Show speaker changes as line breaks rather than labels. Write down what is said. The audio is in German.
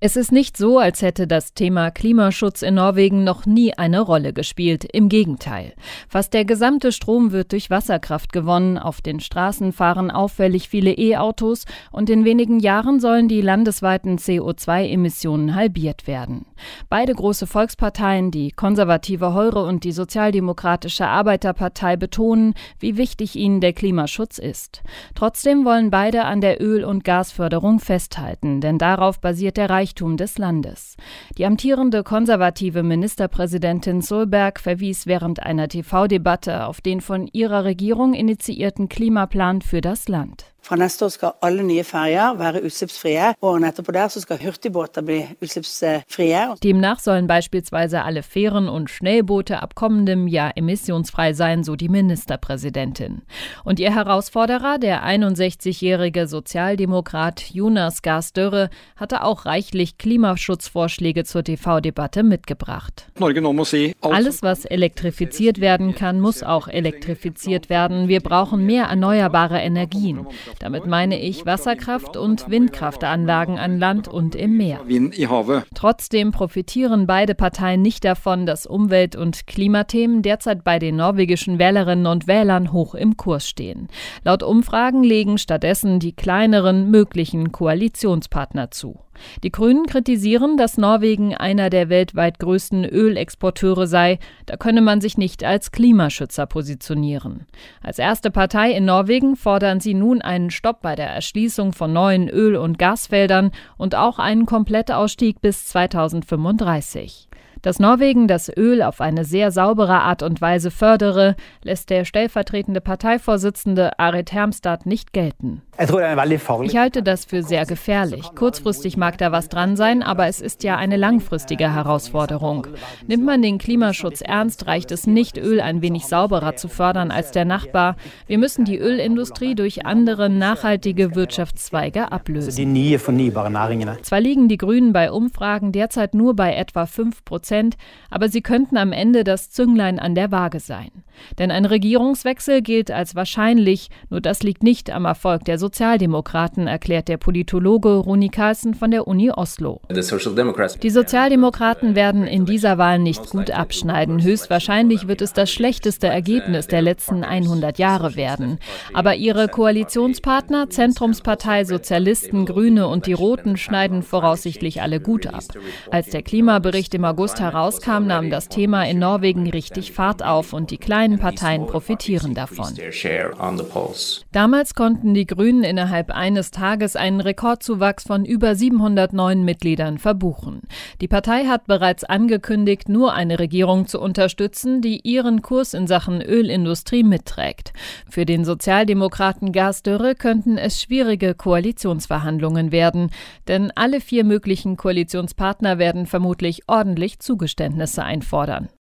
Es ist nicht so, als hätte das Thema Klimaschutz in Norwegen noch nie eine Rolle gespielt. Im Gegenteil. Fast der gesamte Strom wird durch Wasserkraft gewonnen. Auf den Straßen fahren auffällig viele E-Autos und in wenigen Jahren sollen die landesweiten CO2-Emissionen halbiert werden. Beide große Volksparteien, die konservative Heure und die sozialdemokratische Arbeiterpartei, betonen, wie wichtig ihnen der Klimaschutz ist. Trotzdem wollen beide an der Öl- und Gasförderung festhalten, denn darauf basiert der Reich Reichtum des Landes. Die amtierende konservative Ministerpräsidentin Solberg verwies während einer TV-Debatte auf den von ihrer Regierung initiierten Klimaplan für das Land.
Fra neste år skal alle nye ferger være utslippsfrie, årene etterpå der så skal hurtigbåter bli utslippsfrie.
Demnach sollen beispielsweise alle Fähren und Schnellboote ab kommendem Jahr emissionsfrei sein, so die Ministerpräsidentin. Und ihr Herausforderer, der 61-jährige Sozialdemokrat Jonas Gahr hatte auch reichlich Klimaschutzvorschläge zur TV-Debatte mitgebracht. Alles, was elektrifiziert werden kann, muss auch elektrifiziert werden. Wir brauchen mehr erneuerbare Energien. Damit meine ich Wasserkraft- und Windkraftanlagen an Land und im Meer. Trotzdem profitieren beide Parteien nicht davon, dass Umwelt- und Klimathemen derzeit bei den norwegischen Wählerinnen und Wählern hoch im Kurs stehen. Laut Umfragen legen stattdessen die kleineren möglichen Koalitionspartner zu. Die Grünen kritisieren, dass Norwegen einer der weltweit größten Ölexporteure sei. Da könne man sich nicht als Klimaschützer positionieren. Als erste Partei in Norwegen fordern sie nun einen Stopp bei der Erschließung von neuen Öl- und Gasfeldern und auch einen Komplettausstieg bis 2035. Dass Norwegen das Öl auf eine sehr saubere Art und Weise fördere, lässt der stellvertretende Parteivorsitzende Arit Hermstad nicht gelten. Ich halte das für sehr gefährlich. Kurzfristig mag da was dran sein, aber es ist ja eine langfristige Herausforderung. Nimmt man den Klimaschutz ernst, reicht es nicht, Öl ein wenig sauberer zu fördern als der Nachbar. Wir müssen die Ölindustrie durch andere nachhaltige Wirtschaftszweige ablösen. Zwar liegen die Grünen bei Umfragen derzeit nur bei etwa 5 Prozent, aber sie könnten am Ende das Zünglein an der Waage sein. Denn ein Regierungswechsel gilt als wahrscheinlich, nur das liegt nicht am Erfolg der Sozialdemokraten, erklärt der Politologe Roni Carlsen von der Uni Oslo. Die Sozialdemokraten werden in dieser Wahl nicht gut abschneiden. Höchstwahrscheinlich wird es das schlechteste Ergebnis der letzten 100 Jahre werden. Aber ihre Koalitionspartner, Zentrumspartei, Sozialisten, Grüne und die Roten schneiden voraussichtlich alle gut ab. Als der Klimabericht im August herauskam, nahm das Thema in Norwegen richtig Fahrt auf und die kleinen Parteien profitieren davon. Damals konnten die Grünen innerhalb eines Tages einen Rekordzuwachs von über 709 Mitgliedern verbuchen. Die Partei hat bereits angekündigt, nur eine Regierung zu unterstützen, die ihren Kurs in Sachen Ölindustrie mitträgt. Für den Sozialdemokraten Gasdörre könnten es schwierige Koalitionsverhandlungen werden, denn alle vier möglichen Koalitionspartner werden vermutlich ordentlich Zugeständnisse einfordern.